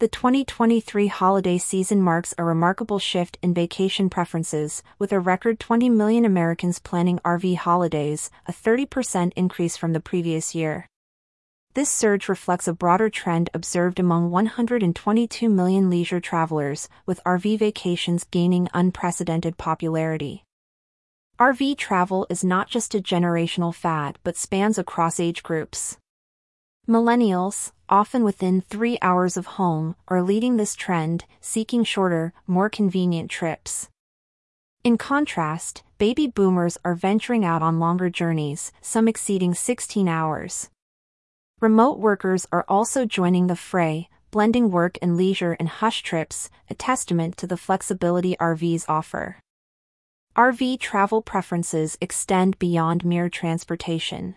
The 2023 holiday season marks a remarkable shift in vacation preferences, with a record 20 million Americans planning RV holidays, a 30% increase from the previous year. This surge reflects a broader trend observed among 122 million leisure travelers, with RV vacations gaining unprecedented popularity. RV travel is not just a generational fad but spans across age groups. Millennials, often within three hours of home, are leading this trend, seeking shorter, more convenient trips. In contrast, baby boomers are venturing out on longer journeys, some exceeding 16 hours. Remote workers are also joining the fray, blending work and leisure in hush trips, a testament to the flexibility RVs offer. RV travel preferences extend beyond mere transportation.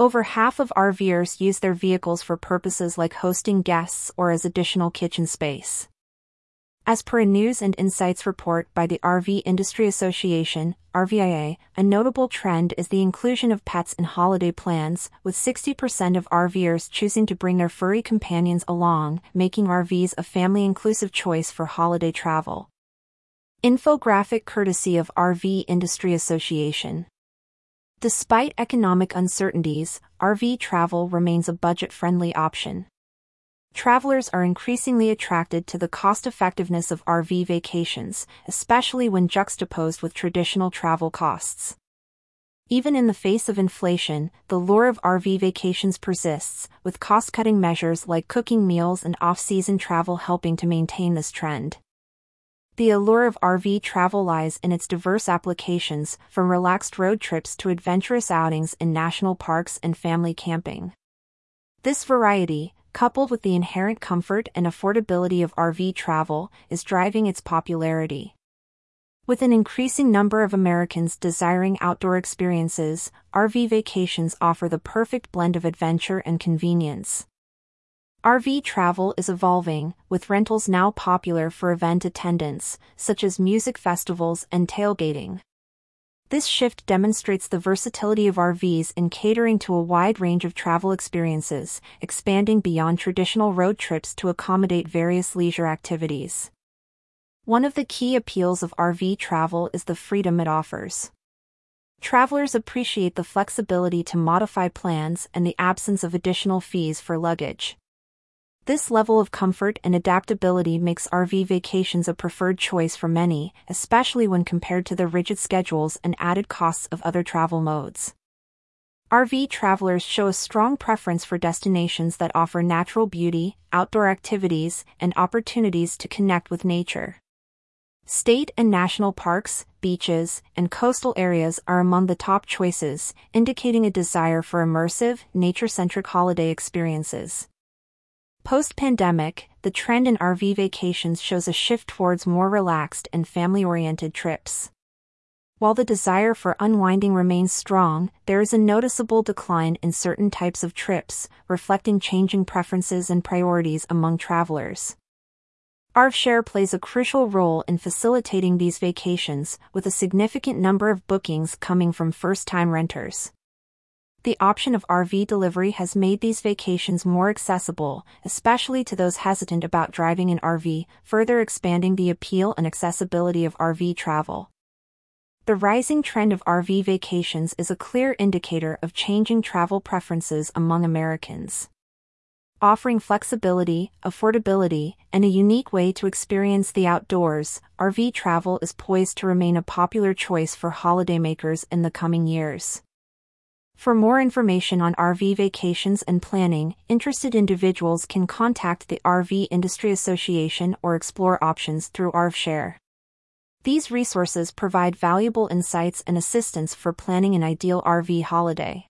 Over half of RVers use their vehicles for purposes like hosting guests or as additional kitchen space. As per a News and Insights report by the RV Industry Association, RVIA, a notable trend is the inclusion of pets in holiday plans, with 60% of RVers choosing to bring their furry companions along, making RVs a family inclusive choice for holiday travel. Infographic courtesy of RV Industry Association. Despite economic uncertainties, RV travel remains a budget-friendly option. Travelers are increasingly attracted to the cost-effectiveness of RV vacations, especially when juxtaposed with traditional travel costs. Even in the face of inflation, the lure of RV vacations persists, with cost-cutting measures like cooking meals and off-season travel helping to maintain this trend. The allure of RV travel lies in its diverse applications, from relaxed road trips to adventurous outings in national parks and family camping. This variety, coupled with the inherent comfort and affordability of RV travel, is driving its popularity. With an increasing number of Americans desiring outdoor experiences, RV vacations offer the perfect blend of adventure and convenience. RV travel is evolving, with rentals now popular for event attendance, such as music festivals and tailgating. This shift demonstrates the versatility of RVs in catering to a wide range of travel experiences, expanding beyond traditional road trips to accommodate various leisure activities. One of the key appeals of RV travel is the freedom it offers. Travelers appreciate the flexibility to modify plans and the absence of additional fees for luggage. This level of comfort and adaptability makes RV vacations a preferred choice for many, especially when compared to the rigid schedules and added costs of other travel modes. RV travelers show a strong preference for destinations that offer natural beauty, outdoor activities, and opportunities to connect with nature. State and national parks, beaches, and coastal areas are among the top choices, indicating a desire for immersive, nature centric holiday experiences. Post pandemic, the trend in RV vacations shows a shift towards more relaxed and family oriented trips. While the desire for unwinding remains strong, there is a noticeable decline in certain types of trips, reflecting changing preferences and priorities among travelers. RVshare plays a crucial role in facilitating these vacations, with a significant number of bookings coming from first time renters. The option of RV delivery has made these vacations more accessible, especially to those hesitant about driving an RV, further expanding the appeal and accessibility of RV travel. The rising trend of RV vacations is a clear indicator of changing travel preferences among Americans. Offering flexibility, affordability, and a unique way to experience the outdoors, RV travel is poised to remain a popular choice for holidaymakers in the coming years. For more information on RV vacations and planning, interested individuals can contact the RV Industry Association or explore options through RVshare. These resources provide valuable insights and assistance for planning an ideal RV holiday.